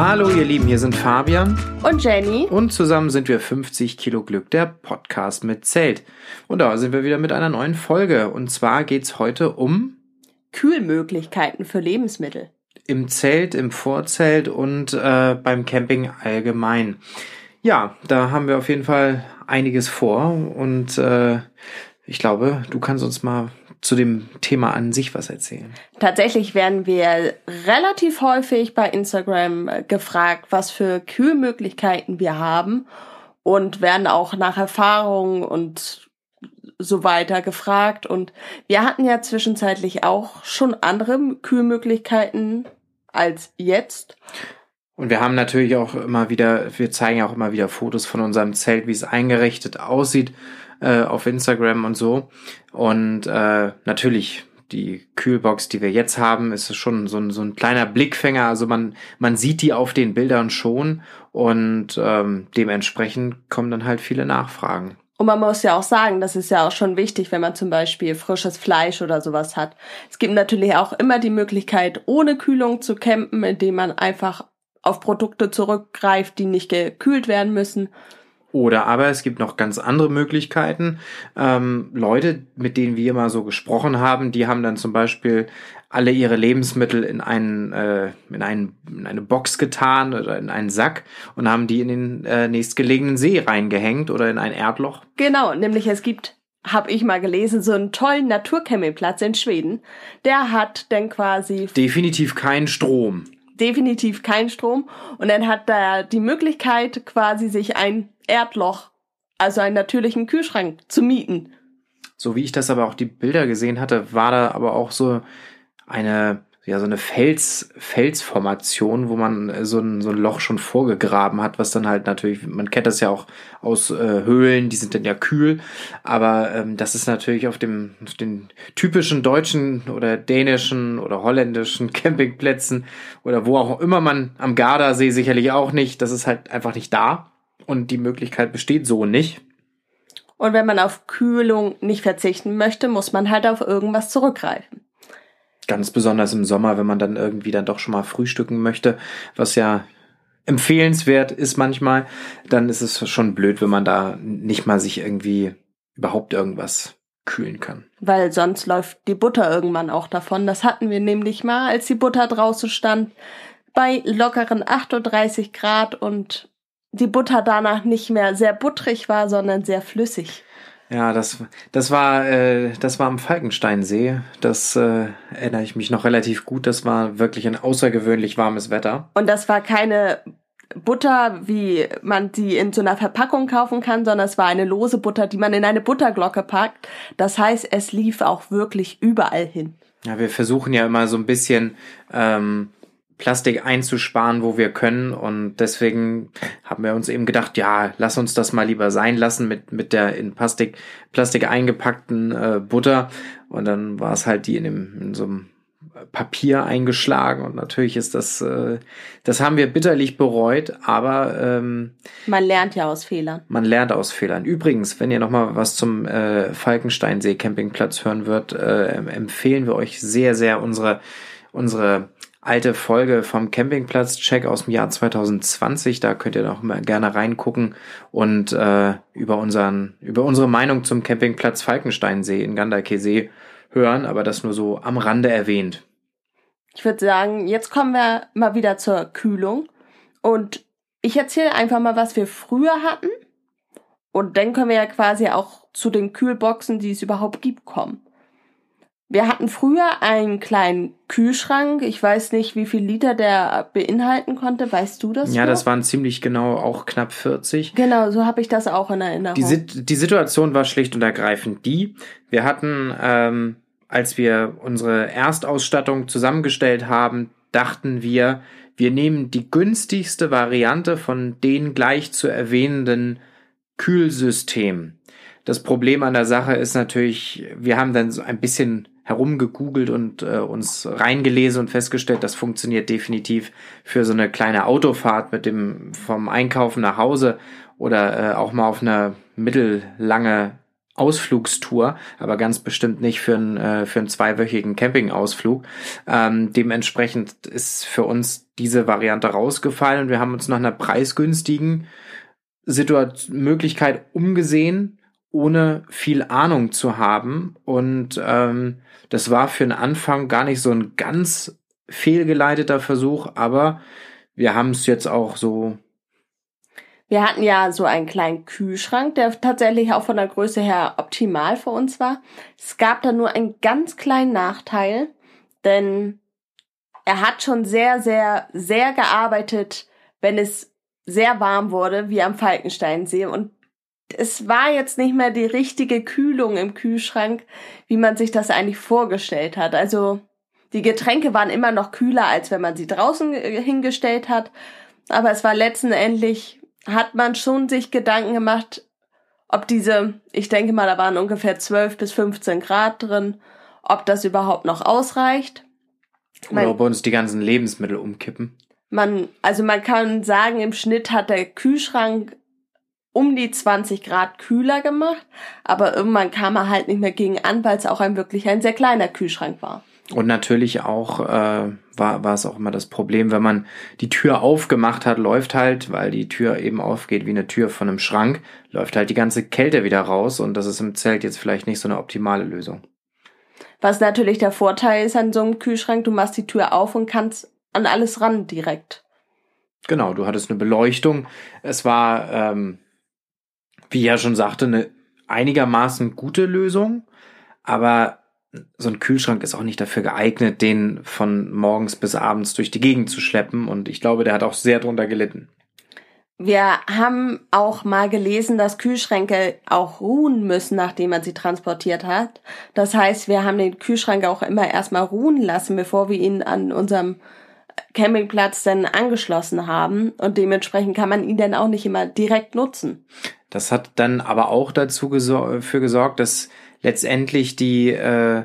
Hallo ihr Lieben, hier sind Fabian Und Jenny. und zusammen sind wir 50 Kilo Glück, der Podcast mit Zelt. Und da sind wir wieder mit einer neuen Folge. Und zwar geht's heute um Kühlmöglichkeiten für Lebensmittel. im Zelt, im Vorzelt und äh, beim Camping allgemein. Ja, da haben wir auf jeden Fall einiges vor und äh, ich glaube, du kannst uns mal zu dem Thema an sich was erzählen. Tatsächlich werden wir relativ häufig bei Instagram äh, gefragt, was für Kühlmöglichkeiten wir haben und werden auch nach Erfahrungen und so weiter gefragt. Und wir hatten ja zwischenzeitlich auch schon andere Kühlmöglichkeiten als jetzt. Und wir haben natürlich auch immer wieder, wir zeigen ja auch immer wieder Fotos von unserem Zelt, wie es eingerichtet aussieht äh, auf Instagram und so. Und äh, natürlich die Kühlbox, die wir jetzt haben, ist schon so ein, so ein kleiner Blickfänger. Also man, man sieht die auf den Bildern schon und ähm, dementsprechend kommen dann halt viele Nachfragen. Und man muss ja auch sagen, das ist ja auch schon wichtig, wenn man zum Beispiel frisches Fleisch oder sowas hat. Es gibt natürlich auch immer die Möglichkeit, ohne Kühlung zu campen, indem man einfach auf Produkte zurückgreift, die nicht gekühlt werden müssen. Oder aber es gibt noch ganz andere Möglichkeiten. Ähm, Leute, mit denen wir mal so gesprochen haben, die haben dann zum Beispiel alle ihre Lebensmittel in einen, äh, in einen in eine Box getan oder in einen Sack und haben die in den äh, nächstgelegenen See reingehängt oder in ein Erdloch. Genau, nämlich es gibt, habe ich mal gelesen, so einen tollen Naturcampingplatz in Schweden. Der hat dann quasi Definitiv kein Strom. Definitiv keinen Strom und dann hat er die Möglichkeit quasi sich ein Erdloch, also einen natürlichen Kühlschrank zu mieten. So wie ich das aber auch die Bilder gesehen hatte, war da aber auch so eine, ja, so eine Fels, Felsformation, wo man äh, so ein, so ein Loch schon vorgegraben hat, was dann halt natürlich, man kennt das ja auch aus äh, Höhlen, die sind dann ja kühl, aber ähm, das ist natürlich auf dem, auf den typischen deutschen oder dänischen oder holländischen Campingplätzen oder wo auch immer man am Gardasee sicherlich auch nicht, das ist halt einfach nicht da und die Möglichkeit besteht so nicht. Und wenn man auf Kühlung nicht verzichten möchte, muss man halt auf irgendwas zurückgreifen. Ganz besonders im Sommer, wenn man dann irgendwie dann doch schon mal frühstücken möchte, was ja empfehlenswert ist manchmal, dann ist es schon blöd, wenn man da nicht mal sich irgendwie überhaupt irgendwas kühlen kann. Weil sonst läuft die Butter irgendwann auch davon. Das hatten wir nämlich mal, als die Butter draußen stand, bei lockeren 38 Grad und die Butter danach nicht mehr sehr butterig war, sondern sehr flüssig. Ja, das, das war, äh, das war am Falkensteinsee. Das äh, erinnere ich mich noch relativ gut. Das war wirklich ein außergewöhnlich warmes Wetter. Und das war keine Butter, wie man die in so einer Verpackung kaufen kann, sondern es war eine lose Butter, die man in eine Butterglocke packt. Das heißt, es lief auch wirklich überall hin. Ja, wir versuchen ja immer so ein bisschen ähm, Plastik einzusparen, wo wir können. Und deswegen haben wir uns eben gedacht, ja, lass uns das mal lieber sein lassen mit, mit der in Plastik, Plastik eingepackten äh, Butter. Und dann war es halt die in, dem, in so einem Papier eingeschlagen. Und natürlich ist das, äh, das haben wir bitterlich bereut, aber ähm, Man lernt ja aus Fehlern. man lernt aus Fehlern. Übrigens, wenn ihr noch mal was zum äh, Falkensteinsee Campingplatz hören wird, äh, empfehlen wir euch sehr, sehr unsere unsere alte Folge vom Campingplatz-Check aus dem Jahr 2020. Da könnt ihr noch mal gerne reingucken und äh, über unseren über unsere Meinung zum Campingplatz Falkensteinsee in Gandakesee hören, aber das nur so am Rande erwähnt. Ich würde sagen, jetzt kommen wir mal wieder zur Kühlung. Und ich erzähle einfach mal, was wir früher hatten. Und dann können wir ja quasi auch zu den Kühlboxen, die es überhaupt gibt, kommen. Wir hatten früher einen kleinen Kühlschrank. Ich weiß nicht, wie viel Liter der beinhalten konnte. Weißt du das? Ja, noch? das waren ziemlich genau auch knapp 40. Genau, so habe ich das auch in Erinnerung. Die, Sit die Situation war schlicht und ergreifend die, wir hatten, ähm, als wir unsere Erstausstattung zusammengestellt haben, dachten wir, wir nehmen die günstigste Variante von den gleich zu erwähnenden Kühlsystemen. Das Problem an der Sache ist natürlich, wir haben dann so ein bisschen herumgegoogelt und äh, uns reingelesen und festgestellt, das funktioniert definitiv für so eine kleine Autofahrt mit dem vom Einkaufen nach Hause oder äh, auch mal auf eine mittellange Ausflugstour, aber ganz bestimmt nicht für einen, äh, für einen zweiwöchigen Campingausflug. Ähm, dementsprechend ist für uns diese Variante rausgefallen und wir haben uns nach einer preisgünstigen Situation, Möglichkeit umgesehen, ohne viel Ahnung zu haben. Und ähm, das war für den Anfang gar nicht so ein ganz fehlgeleiteter Versuch, aber wir haben es jetzt auch so wir hatten ja so einen kleinen Kühlschrank, der tatsächlich auch von der Größe her optimal für uns war. Es gab da nur einen ganz kleinen Nachteil, denn er hat schon sehr, sehr, sehr gearbeitet, wenn es sehr warm wurde, wie am Falkensteinsee. Und es war jetzt nicht mehr die richtige Kühlung im Kühlschrank, wie man sich das eigentlich vorgestellt hat. Also die Getränke waren immer noch kühler, als wenn man sie draußen hingestellt hat. Aber es war letztendlich hat man schon sich Gedanken gemacht, ob diese, ich denke mal, da waren ungefähr 12 bis 15 Grad drin, ob das überhaupt noch ausreicht. Oder ob uns die ganzen Lebensmittel umkippen. Man, also man kann sagen, im Schnitt hat der Kühlschrank um die 20 Grad kühler gemacht, aber irgendwann kam er halt nicht mehr gegen an, weil es auch ein wirklich ein sehr kleiner Kühlschrank war. Und natürlich auch äh, war, war es auch immer das Problem, wenn man die Tür aufgemacht hat, läuft halt, weil die Tür eben aufgeht wie eine Tür von einem Schrank, läuft halt die ganze Kälte wieder raus und das ist im Zelt jetzt vielleicht nicht so eine optimale Lösung. Was natürlich der Vorteil ist an so einem Kühlschrank, du machst die Tür auf und kannst an alles ran direkt. Genau, du hattest eine Beleuchtung. Es war, ähm, wie ich ja schon sagte, eine einigermaßen gute Lösung, aber so ein Kühlschrank ist auch nicht dafür geeignet, den von morgens bis abends durch die Gegend zu schleppen. Und ich glaube, der hat auch sehr drunter gelitten. Wir haben auch mal gelesen, dass Kühlschränke auch ruhen müssen, nachdem man sie transportiert hat. Das heißt, wir haben den Kühlschrank auch immer erstmal ruhen lassen, bevor wir ihn an unserem Campingplatz dann angeschlossen haben. Und dementsprechend kann man ihn dann auch nicht immer direkt nutzen. Das hat dann aber auch dazu gesor für gesorgt, dass letztendlich die, äh,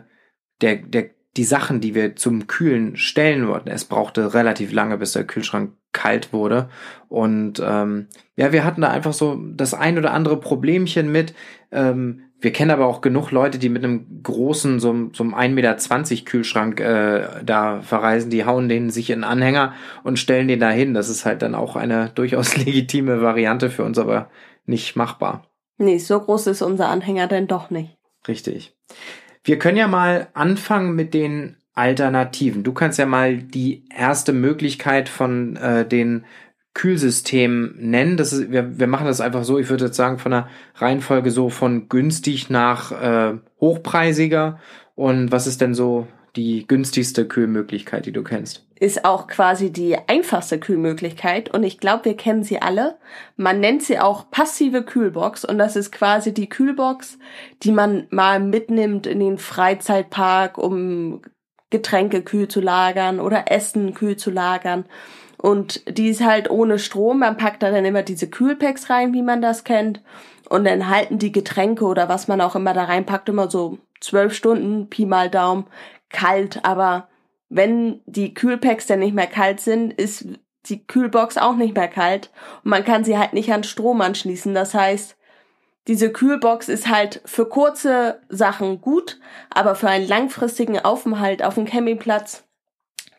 der, der, die Sachen, die wir zum Kühlen stellen wollten, es brauchte relativ lange, bis der Kühlschrank kalt wurde. Und ähm, ja, wir hatten da einfach so das ein oder andere Problemchen mit. Ähm, wir kennen aber auch genug Leute, die mit einem großen, so, so einem 1,20 Meter Kühlschrank äh, da verreisen, die hauen den sich in Anhänger und stellen den da hin. Das ist halt dann auch eine durchaus legitime Variante für uns, aber nicht machbar. Nee, so groß ist unser Anhänger denn doch nicht. Richtig. Wir können ja mal anfangen mit den Alternativen. Du kannst ja mal die erste Möglichkeit von äh, den Kühlsystemen nennen. Das ist, wir, wir machen das einfach so, ich würde jetzt sagen, von der Reihenfolge so von günstig nach äh, hochpreisiger. Und was ist denn so die günstigste Kühlmöglichkeit, die du kennst? Ist auch quasi die einfachste Kühlmöglichkeit und ich glaube, wir kennen sie alle. Man nennt sie auch passive Kühlbox und das ist quasi die Kühlbox, die man mal mitnimmt in den Freizeitpark, um Getränke kühl zu lagern oder Essen kühl zu lagern. Und die ist halt ohne Strom. Man packt da dann immer diese Kühlpacks rein, wie man das kennt. Und dann halten die Getränke oder was man auch immer da reinpackt, immer so zwölf Stunden, Pi mal Daumen, kalt, aber wenn die Kühlpacks dann nicht mehr kalt sind, ist die Kühlbox auch nicht mehr kalt und man kann sie halt nicht an Strom anschließen. Das heißt, diese Kühlbox ist halt für kurze Sachen gut, aber für einen langfristigen Aufenthalt auf dem Campingplatz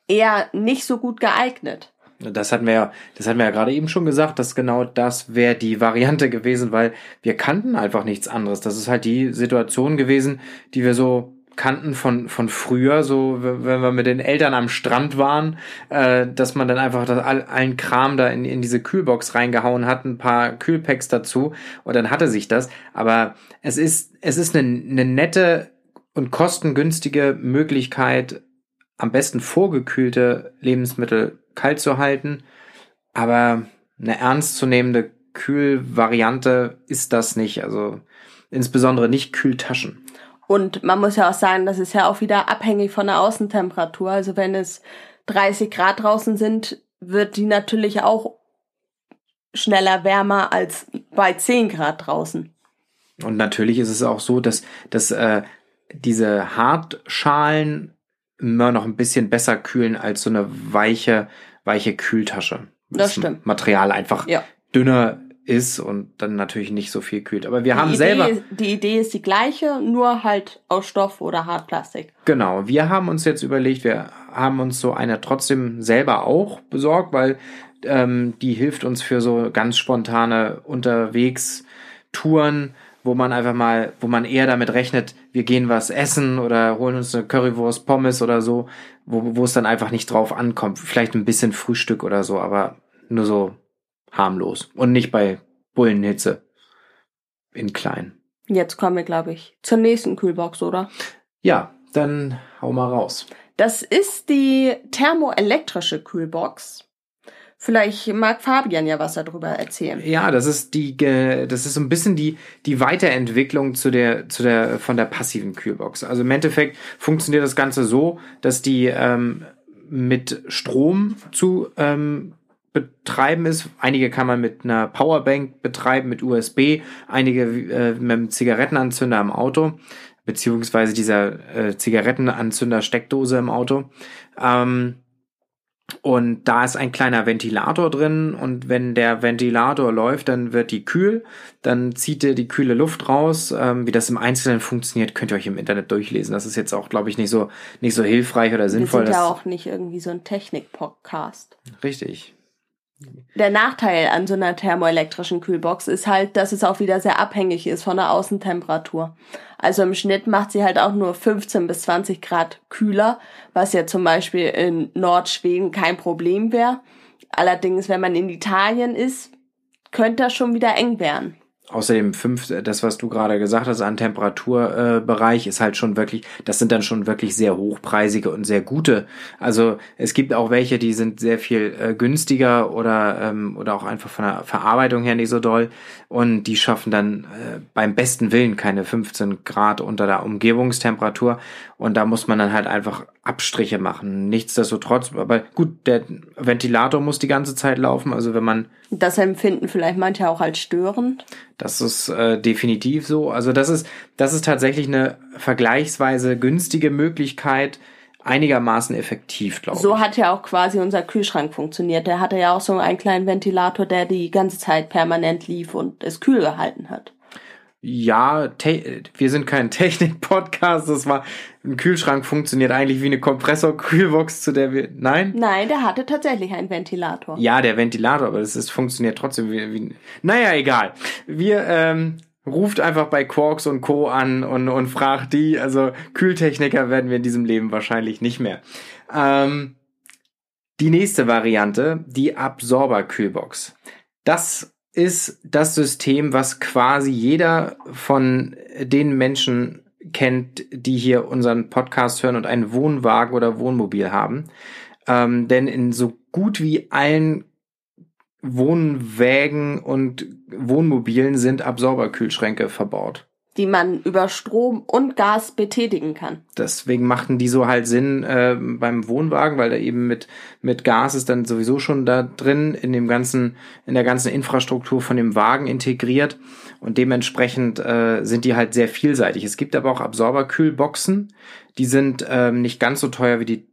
eher nicht so gut geeignet. Das hatten wir ja, das hatten wir ja gerade eben schon gesagt, dass genau das wäre die Variante gewesen, weil wir kannten einfach nichts anderes. Das ist halt die Situation gewesen, die wir so kannten von, von früher, so wenn wir mit den Eltern am Strand waren, äh, dass man dann einfach das, all, allen Kram da in, in diese Kühlbox reingehauen hat, ein paar Kühlpacks dazu und dann hatte sich das. Aber es ist, es ist eine, eine nette und kostengünstige Möglichkeit, am besten vorgekühlte Lebensmittel kalt zu halten. Aber eine ernstzunehmende Kühlvariante ist das nicht. Also insbesondere nicht Kühltaschen. Und man muss ja auch sagen, das ist ja auch wieder abhängig von der Außentemperatur. Also wenn es 30 Grad draußen sind, wird die natürlich auch schneller wärmer als bei 10 Grad draußen. Und natürlich ist es auch so, dass, dass äh, diese Hartschalen immer noch ein bisschen besser kühlen als so eine weiche, weiche Kühltasche. Das, das stimmt. Material einfach ja. dünner ist und dann natürlich nicht so viel kühlt. Aber wir die haben Idee, selber. Die Idee ist die gleiche, nur halt aus Stoff oder Hartplastik. Genau, wir haben uns jetzt überlegt, wir haben uns so eine trotzdem selber auch besorgt, weil ähm, die hilft uns für so ganz spontane Unterwegs-Touren, wo man einfach mal, wo man eher damit rechnet, wir gehen was essen oder holen uns eine Currywurst, Pommes oder so, wo, wo es dann einfach nicht drauf ankommt. Vielleicht ein bisschen Frühstück oder so, aber nur so harmlos und nicht bei Bullenhitze in klein. Jetzt kommen wir, glaube ich, zur nächsten Kühlbox, oder? Ja, dann hau mal raus. Das ist die thermoelektrische Kühlbox. Vielleicht mag Fabian ja was darüber erzählen. Ja, das ist die, das ist so ein bisschen die, die Weiterentwicklung zu der, zu der, von der passiven Kühlbox. Also im Endeffekt funktioniert das Ganze so, dass die ähm, mit Strom zu ähm, betreiben ist. Einige kann man mit einer Powerbank betreiben, mit USB, einige äh, mit einem Zigarettenanzünder im Auto, beziehungsweise dieser äh, Zigarettenanzünder-Steckdose im Auto. Ähm, und da ist ein kleiner Ventilator drin und wenn der Ventilator läuft, dann wird die kühl, dann zieht er die kühle Luft raus. Ähm, wie das im Einzelnen funktioniert, könnt ihr euch im Internet durchlesen. Das ist jetzt auch, glaube ich, nicht so nicht so hilfreich oder sinnvoll. Wir sind ja das- auch nicht irgendwie so ein Technik-Podcast. richtig. Der Nachteil an so einer thermoelektrischen Kühlbox ist halt, dass es auch wieder sehr abhängig ist von der Außentemperatur. Also im Schnitt macht sie halt auch nur 15 bis 20 Grad kühler, was ja zum Beispiel in Nordschweden kein Problem wäre. Allerdings, wenn man in Italien ist, könnte das schon wieder eng werden. Außerdem fünf, das, was du gerade gesagt hast, an Temperaturbereich, äh, ist halt schon wirklich, das sind dann schon wirklich sehr hochpreisige und sehr gute. Also es gibt auch welche, die sind sehr viel äh, günstiger oder, ähm, oder auch einfach von der Verarbeitung her nicht so doll. Und die schaffen dann äh, beim besten Willen keine 15 Grad unter der Umgebungstemperatur. Und da muss man dann halt einfach Abstriche machen. Nichtsdestotrotz, aber gut, der Ventilator muss die ganze Zeit laufen. Also wenn man Das empfinden vielleicht manche auch als störend. das ist äh, definitiv so. Also das ist, das ist tatsächlich eine vergleichsweise günstige Möglichkeit, einigermaßen effektiv, glaube ich. So hat ja auch quasi unser Kühlschrank funktioniert. Der hatte ja auch so einen kleinen Ventilator, der die ganze Zeit permanent lief und es kühl gehalten hat. Ja, wir sind kein Technik-Podcast. Das war ein Kühlschrank funktioniert eigentlich wie eine Kompressor-Kühlbox, zu der wir. Nein? Nein, der hatte tatsächlich einen Ventilator. Ja, der Ventilator, aber das ist, funktioniert trotzdem wie, wie. Naja, egal. Wir ähm, ruft einfach bei Quarks und Co. an und, und fragt die. Also Kühltechniker werden wir in diesem Leben wahrscheinlich nicht mehr. Ähm, die nächste Variante, die Absorber-Kühlbox. Das ist das System, was quasi jeder von den Menschen kennt, die hier unseren Podcast hören und einen Wohnwagen oder Wohnmobil haben. Ähm, denn in so gut wie allen Wohnwägen und Wohnmobilen sind Absorberkühlschränke verbaut. Die man über Strom und Gas betätigen kann. Deswegen machten die so halt Sinn äh, beim Wohnwagen, weil da eben mit mit Gas ist dann sowieso schon da drin in dem ganzen in der ganzen Infrastruktur von dem Wagen integriert und dementsprechend äh, sind die halt sehr vielseitig. Es gibt aber auch Absorberkühlboxen, die sind ähm, nicht ganz so teuer wie die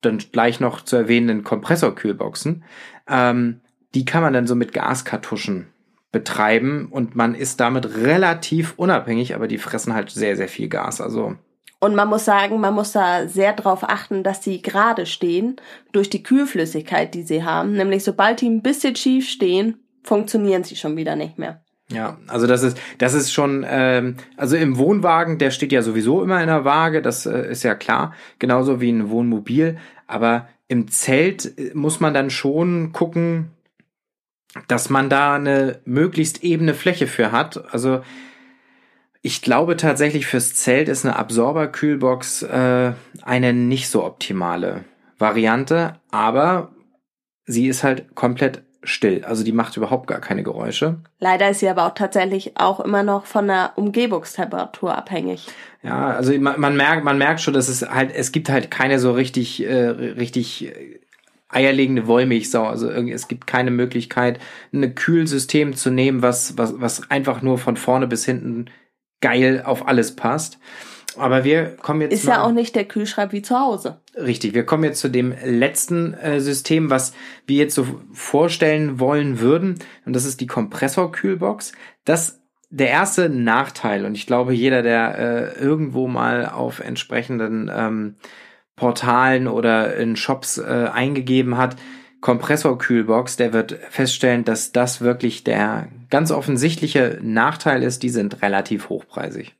dann gleich noch zu erwähnenden Kompressorkühlboxen. Ähm, die kann man dann so mit Gaskartuschen betreiben und man ist damit relativ unabhängig, aber die fressen halt sehr, sehr viel Gas. Also Und man muss sagen, man muss da sehr drauf achten, dass sie gerade stehen durch die Kühlflüssigkeit, die sie haben. Nämlich sobald die ein bisschen schief stehen, funktionieren sie schon wieder nicht mehr. ja, also das ist, das ist schon, ähm, also im Wohnwagen, der steht ja sowieso immer in der Waage, das äh, ist ja klar, genauso wie ein Wohnmobil, aber im Zelt äh, muss man dann schon gucken, dass man da eine möglichst ebene Fläche für hat. Also ich glaube tatsächlich fürs Zelt ist eine Absorberkühlbox äh, eine nicht so optimale Variante, aber sie ist halt komplett still. Also die macht überhaupt gar keine Geräusche. Leider ist sie aber auch tatsächlich auch immer noch von der Umgebungstemperatur abhängig. Ja, also man, man merkt, man merkt schon, dass es halt, es gibt halt keine so richtig, äh, richtig eierlegende Wollmilchsau. Also irgendwie, es gibt keine Möglichkeit, ein Kühlsystem zu nehmen, was, was, was einfach nur von vorne bis hinten geil auf alles passt. Aber wir kommen jetzt Ist ja auch nicht der Kühlschrank wie zu Hause. Richtig, wir kommen jetzt zu dem letzten äh, System, was wir jetzt so vorstellen wollen würden. Und das ist die Kompressorkühlbox. Das der erste Nachteil, und ich glaube, jeder, der äh, irgendwo mal auf entsprechenden ähm, Portalen oder in Shops äh, eingegeben hat, Kompressorkühlbox, der wird feststellen, dass das wirklich der ganz offensichtliche Nachteil ist. Die sind relativ hochpreisig.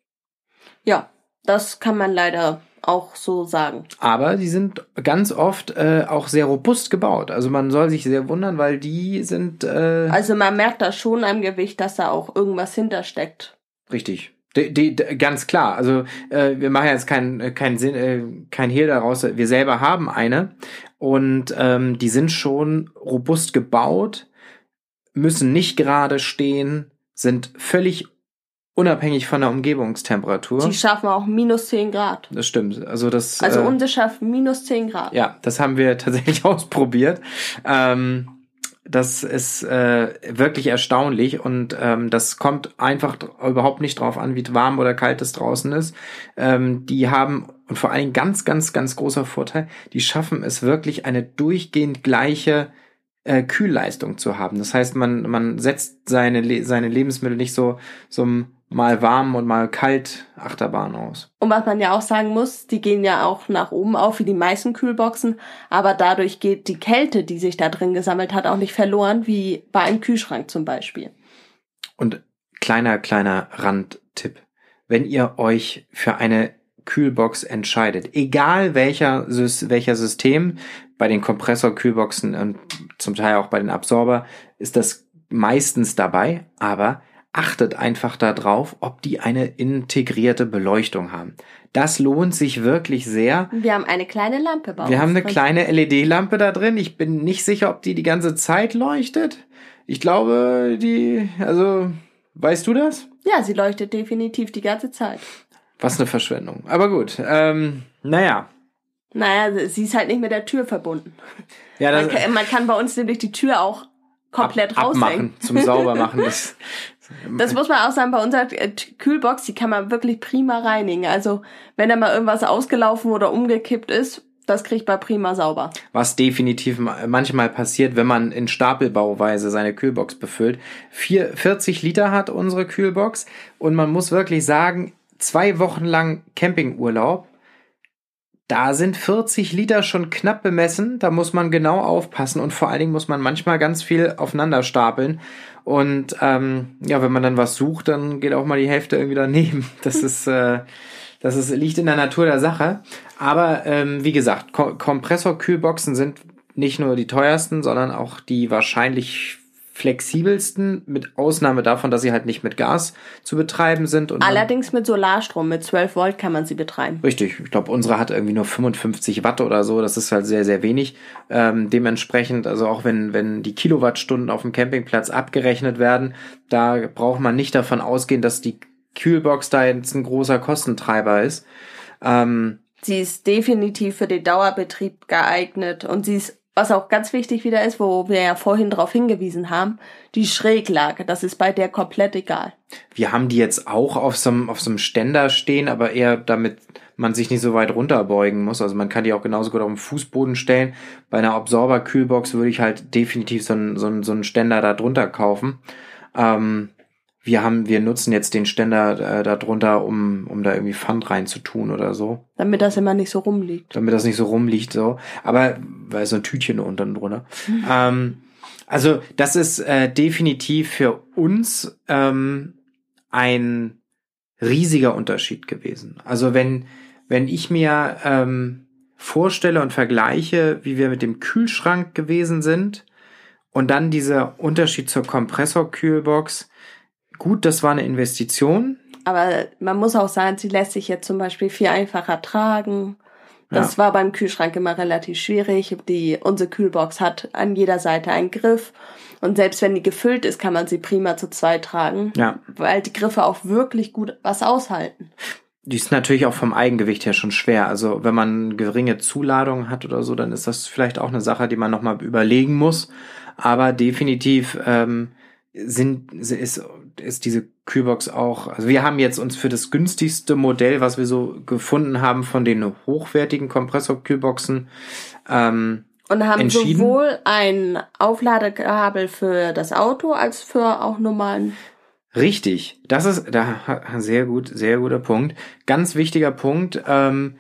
Ja, das kann man leider auch so sagen. Aber die sind ganz oft äh, auch sehr robust gebaut. Also man soll sich sehr wundern, weil die sind. Äh, also man merkt da schon am Gewicht, dass da auch irgendwas hintersteckt. Richtig. Die, die, ganz klar. Also äh, wir machen jetzt keinen kein Sinn, äh, kein Hehl daraus. Wir selber haben eine und ähm, die sind schon robust gebaut, müssen nicht gerade stehen, sind völlig unabhängig von der Umgebungstemperatur. Die schaffen auch minus 10 Grad. Das stimmt. Also das. Also äh, unsere schafft minus 10 Grad. Ja, das haben wir tatsächlich ausprobiert. Ähm, das ist äh, wirklich erstaunlich und ähm, das kommt einfach überhaupt nicht drauf an, wie warm oder kalt es draußen ist. Ähm, die haben und vor allem ganz, ganz, ganz großer Vorteil, die schaffen es wirklich eine durchgehend gleiche äh, Kühlleistung zu haben. Das heißt, man, man setzt seine, seine Lebensmittel nicht so, so mal warm und mal kalt Achterbahn aus. Und was man ja auch sagen muss, die gehen ja auch nach oben auf wie die meisten Kühlboxen, aber dadurch geht die Kälte, die sich da drin gesammelt hat, auch nicht verloren, wie bei einem Kühlschrank zum Beispiel. Und kleiner, kleiner Randtipp. Wenn ihr euch für eine Kühlbox entscheidet, egal welcher, welcher System, bei den Kompressorkühlboxen und zum Teil auch bei den Absorber, ist das meistens dabei, aber achtet einfach darauf, ob die eine integrierte Beleuchtung haben. Das lohnt sich wirklich sehr. Wir haben eine kleine Lampe bei uns. Wir haben eine kleine LED-Lampe da drin. Ich bin nicht sicher, ob die die ganze Zeit leuchtet. Ich glaube, die, also, weißt du das? Ja, sie leuchtet definitiv die ganze Zeit. Was eine Verschwendung. Aber gut, ähm, naja. Naja, sie ist halt nicht mit der Tür verbunden. Ja, das man, kann, man kann bei uns nämlich die Tür auch komplett ab. Abmachen, zum Saubermachen. Das, das muss man auch sagen, bei unserer äh, Kühlbox, die kann man wirklich prima reinigen. Also wenn da mal irgendwas ausgelaufen oder umgekippt ist, das kriegt man prima sauber. Was definitiv manchmal passiert, wenn man in Stapelbauweise seine Kühlbox befüllt. Vier, 40 Liter hat unsere Kühlbox und man muss wirklich sagen, zwei Wochen lang Campingurlaub da sind 40 Liter schon knapp bemessen. Da muss man genau aufpassen und vor allen Dingen muss man manchmal ganz viel aufeinander stapeln. Und ähm, ja, wenn man dann was sucht, dann geht auch mal die Hälfte irgendwie daneben. Das ist, äh, das ist, liegt in der Natur der Sache. Aber ähm, wie gesagt, Ko Kompressorkühlboxen sind nicht nur die teuersten, sondern auch die wahrscheinlich flexibelsten, mit Ausnahme davon, dass sie halt nicht mit Gas zu betreiben sind. Und Allerdings mit Solarstrom, mit 12 Volt kann man sie betreiben. Richtig, ich glaube, unsere hat irgendwie nur 55 Watt oder so, das ist halt sehr, sehr wenig. Ähm, dementsprechend, also auch wenn, wenn die Kilowattstunden auf dem Campingplatz abgerechnet werden, da braucht man nicht davon ausgehen, dass die Kühlbox da jetzt ein großer Kostentreiber ist. Ähm, sie ist definitiv für den Dauerbetrieb geeignet und sie ist was auch ganz wichtig wieder ist, wo wir ja vorhin darauf hingewiesen haben, die Schräglage, das ist bei der komplett egal. Wir haben die jetzt auch auf so einem, auf so einem Ständer stehen, aber eher damit man sich nicht so weit runterbeugen muss. Also man kann die auch genauso gut auf den Fußboden stellen. Bei einer Absorber-Kühlbox würde ich halt definitiv so einen, so einen, so einen Ständer da drunter kaufen. Ähm, wir haben, wir nutzen jetzt den Ständer äh, darunter, um, um da irgendwie Pfand reinzutun oder so. Damit das immer nicht so rumliegt. Damit das nicht so rumliegt, so. Aber, weil so ein Tütchen unten drunter. Mhm. Ähm, also, das ist äh, definitiv für uns ähm, ein riesiger Unterschied gewesen. Also, wenn, wenn ich mir ähm, vorstelle und vergleiche, wie wir mit dem Kühlschrank gewesen sind und dann dieser Unterschied zur Kompressorkühlbox, Gut, das war eine Investition. Aber man muss auch sagen, sie lässt sich jetzt zum Beispiel viel einfacher tragen. Das ja. war beim Kühlschrank immer relativ schwierig. Die, unsere Kühlbox hat an jeder Seite einen Griff. Und selbst wenn die gefüllt ist, kann man sie prima zu zweit tragen. Ja. Weil die Griffe auch wirklich gut was aushalten. Die ist natürlich auch vom Eigengewicht her schon schwer. Also wenn man geringe Zuladung hat oder so, dann ist das vielleicht auch eine Sache, die man nochmal überlegen muss. Aber definitiv ähm, sind, ist ist diese Kühlbox auch, also wir haben jetzt uns für das günstigste Modell, was wir so gefunden haben von den hochwertigen Kompressor-Kühlboxen, ähm, und haben sowohl ein Aufladekabel für das Auto als für auch normalen. Richtig, das ist da sehr gut, sehr guter Punkt. Ganz wichtiger Punkt. Ähm,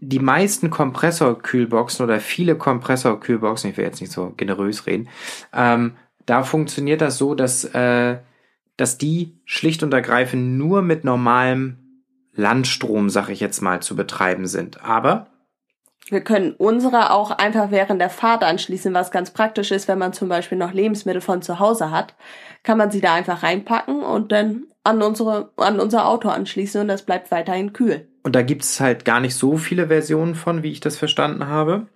die meisten Kompressorkühlboxen oder viele Kompressorkühlboxen, ich will jetzt nicht so generös reden, ähm, da funktioniert das so, dass, äh, dass die schlicht und ergreifend nur mit normalem Landstrom, sag ich jetzt mal, zu betreiben sind. Aber wir können unsere auch einfach während der Fahrt anschließen, was ganz praktisch ist, wenn man zum Beispiel noch Lebensmittel von zu Hause hat, kann man sie da einfach reinpacken und dann an unsere, an unser Auto anschließen und das bleibt weiterhin kühl. Und da gibt es halt gar nicht so viele Versionen von, wie ich das verstanden habe.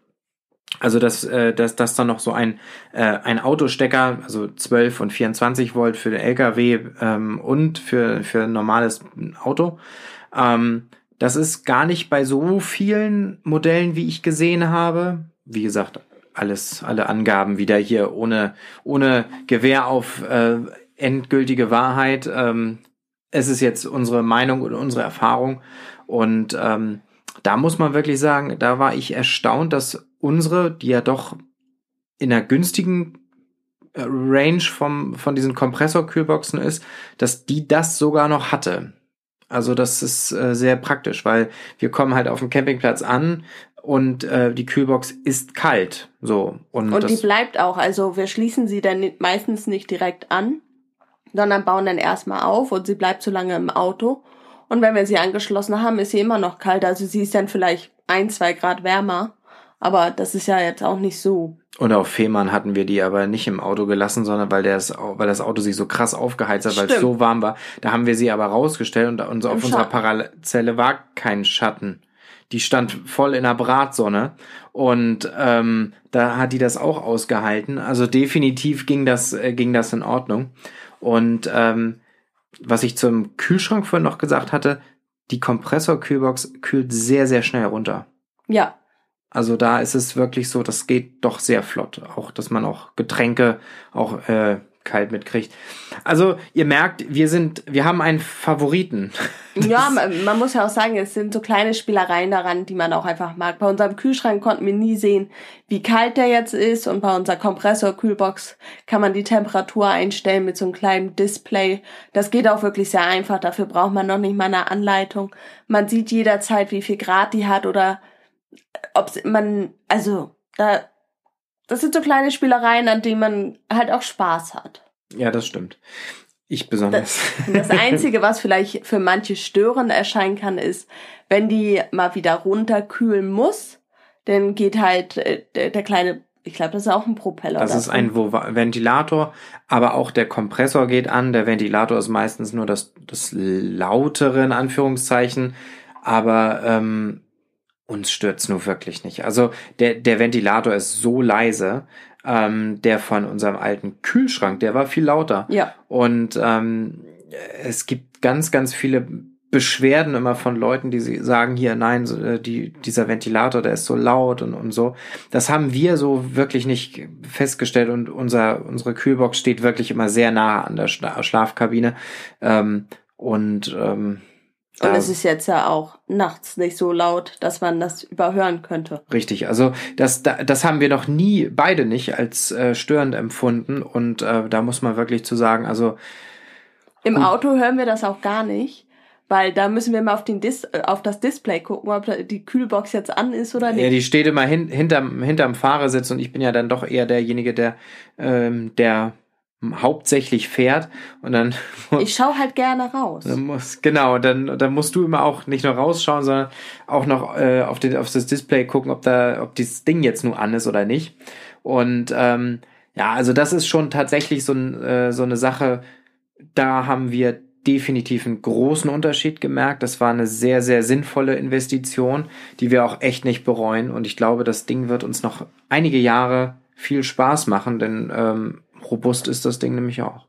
Also dass, äh, dass, dass da noch so ein, äh, ein Autostecker, also 12 und 24 Volt für den LKW ähm, und für, für ein normales Auto. Ähm, das ist gar nicht bei so vielen Modellen, wie ich gesehen habe. Wie gesagt, alles, alle Angaben wieder hier ohne, ohne Gewähr auf äh, endgültige Wahrheit. Ähm, es ist jetzt unsere Meinung und unsere Erfahrung. Und ähm, da muss man wirklich sagen, da war ich erstaunt, dass unsere, die ja doch in einer günstigen äh, Range vom, von diesen Kompressorkühlboxen ist, dass die das sogar noch hatte. Also das ist äh, sehr praktisch, weil wir kommen halt auf dem Campingplatz an und äh, die Kühlbox ist kalt. So und, und die bleibt auch. Also wir schließen sie dann meistens nicht direkt an, sondern bauen dann erstmal auf und sie bleibt so lange im Auto. Und wenn wir sie angeschlossen haben, ist sie immer noch kalt. Also sie ist dann vielleicht ein, zwei Grad wärmer. Aber das ist ja jetzt auch nicht so. Und auf Fehmarn hatten wir die aber nicht im Auto gelassen, sondern weil, das, weil das Auto sich so krass aufgeheizt hat, weil es so warm war. Da haben wir sie aber rausgestellt und, und auf unserer Parazelle war kein Schatten. Die stand voll in der Bratsonne und ähm, da hat die das auch ausgehalten. Also definitiv ging das, äh, ging das in Ordnung. Und ähm, was ich zum Kühlschrank vorhin noch gesagt hatte, die Kompressorkühlbox kühlt sehr, sehr schnell runter. Ja, also da ist es wirklich so, das geht doch sehr flott. Auch, dass man auch Getränke auch äh, kalt mitkriegt. Also ihr merkt, wir sind, wir haben einen Favoriten. ja, man, man, muss ja auch sagen, es sind so kleine Spielereien daran, die man auch einfach mag. Bei unserem Kühlschrank konnten wir nie sehen, wie kalt der jetzt ist und bei unserer Kompressor-Kühlbox kann man die Temperatur einstellen mit so einem kleinen Display. Das geht auch wirklich sehr einfach. Dafür braucht man noch nicht mal eine Anleitung. Man sieht jederzeit, wie viel Grad die hat oder ob man, also, da, das sind so kleine Spielereien, an denen man halt auch Spaß hat. Ja, das stimmt. Ich besonders. Das, das Einzige, was vielleicht für manche störend erscheinen kann, ist, wenn die mal wieder runterkühlen muss, dann geht halt äh, der, der kleine ich glaube, das ist auch ein Propeller. Das ist ein Ventilator, aber auch der Kompressor geht an. Der Ventilator ist meistens nur das, das lautere, in Anführungszeichen. Aber ähm, uns stört's nur wirklich nicht. Also der, der Ventilator ist so leise, ähm, der von unserem alten Kühlschrank, der war viel lauter. Ja. Und ähm, es gibt ganz, ganz viele Beschwerden immer von Leuten, die sie sagen, hier, nein, äh, die, dieser Ventilator, der ist so laut und, und so. Das haben wir so wirklich nicht festgestellt und unser, unsere Kühlbox steht wirklich immer sehr nah an der Schlafkabine. Ähm, und ähm, und es ist jetzt ja auch nachts nicht so laut, dass man das überhören könnte. Richtig, also das, das haben wir noch nie beide nicht als äh, störend empfunden und äh, da muss man wirklich zu sagen, also im gut. Auto hören wir das auch gar nicht, weil da müssen wir mal auf, den Dis äh, auf das Display gucken, ob die Kühlbox jetzt an ist oder nicht. Ja, die steht immer hin, hinterm, hinterm Fahrersitz und ich bin ja dann doch eher derjenige, der, ähm, der hauptsächlich fährt und dann ich schaue halt gerne raus. Dann muss, genau dann dann musst du immer auch nicht nur rausschauen sondern auch noch äh, auf, den, auf das Display gucken ob da ob dieses Ding jetzt nur an ist oder nicht. Und ähm, ja also das ist schon tatsächlich so, ein, äh, so eine Sache da haben wir definitiv einen großen Unterschied gemerkt. Das war eine sehr sehr sinnvolle Investition die wir auch echt nicht bereuen. Und ich glaube das Ding wird uns noch einige Jahre viel Spaß machen denn ähm, robust ist das Ding nämlich auch.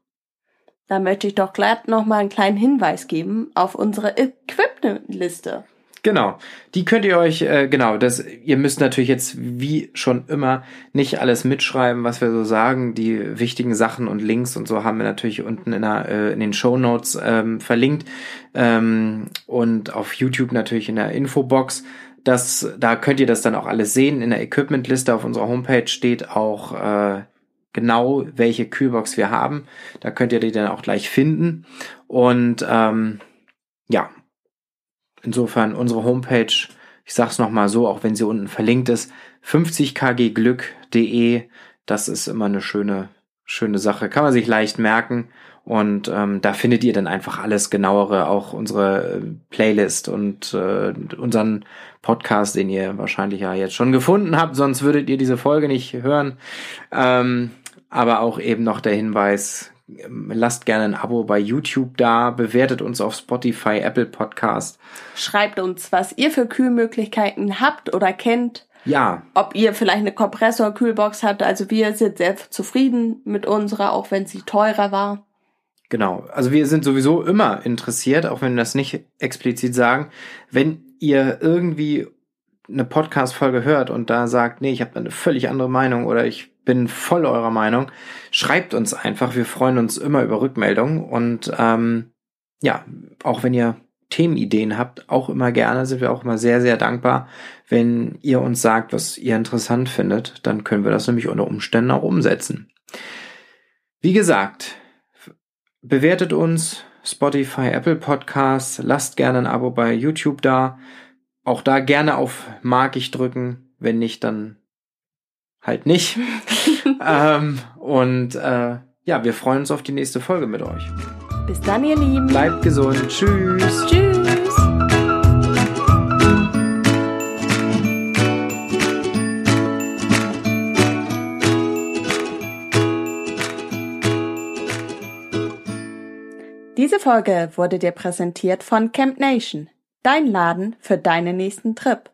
Da möchte ich doch glatt noch mal einen kleinen Hinweis geben auf unsere Equipment-Liste. Genau. Die könnt ihr euch, äh, genau, das, ihr müsst natürlich jetzt wie schon immer nicht alles mitschreiben, was wir so sagen. Die wichtigen Sachen und Links und so haben wir natürlich unten in, der, äh, in den Show Notes ähm, verlinkt. Ähm, und auf YouTube natürlich in der Infobox. Das, da könnt ihr das dann auch alles sehen. In der Equipment-Liste auf unserer Homepage steht auch äh, genau, welche Kühlbox wir haben. Da könnt ihr die dann auch gleich finden. Und ähm, ja, insofern unsere Homepage, ich sag's nochmal so, auch wenn sie unten verlinkt ist, 50kgglück.de, das ist immer eine schöne, schöne Sache. Kann man sich leicht merken. Und ähm, da findet ihr dann einfach alles genauere, auch unsere äh, Playlist und äh, unseren Podcast, den ihr wahrscheinlich ja jetzt schon gefunden habt, sonst würdet ihr diese Folge nicht hören. Ähm, aber auch eben noch der Hinweis, lasst gerne ein Abo bei YouTube da, bewertet uns auf Spotify, Apple Podcast. Schreibt uns, was ihr für Kühlmöglichkeiten habt oder kennt. Ja. Ob ihr vielleicht eine Kompressor-Kühlbox habt. Also wir sind sehr zufrieden mit unserer, auch wenn sie teurer war. Genau. Also wir sind sowieso immer interessiert, auch wenn wir das nicht explizit sagen. Wenn ihr irgendwie eine Podcast-Folge hört und da sagt, nee, ich habe eine völlig andere Meinung oder ich bin voll eurer Meinung, schreibt uns einfach. Wir freuen uns immer über Rückmeldungen und ähm, ja, auch wenn ihr Themenideen habt, auch immer gerne, sind wir auch immer sehr, sehr dankbar, wenn ihr uns sagt, was ihr interessant findet. Dann können wir das nämlich unter Umständen auch umsetzen. Wie gesagt, bewertet uns Spotify, Apple Podcasts, lasst gerne ein Abo bei YouTube da. Auch da gerne auf Mag ich drücken. Wenn nicht, dann halt nicht. ähm, und äh, ja, wir freuen uns auf die nächste Folge mit euch. Bis dann, ihr Lieben. Bleibt gesund. Tschüss. Tschüss. Diese Folge wurde dir präsentiert von Camp Nation, dein Laden für deinen nächsten Trip.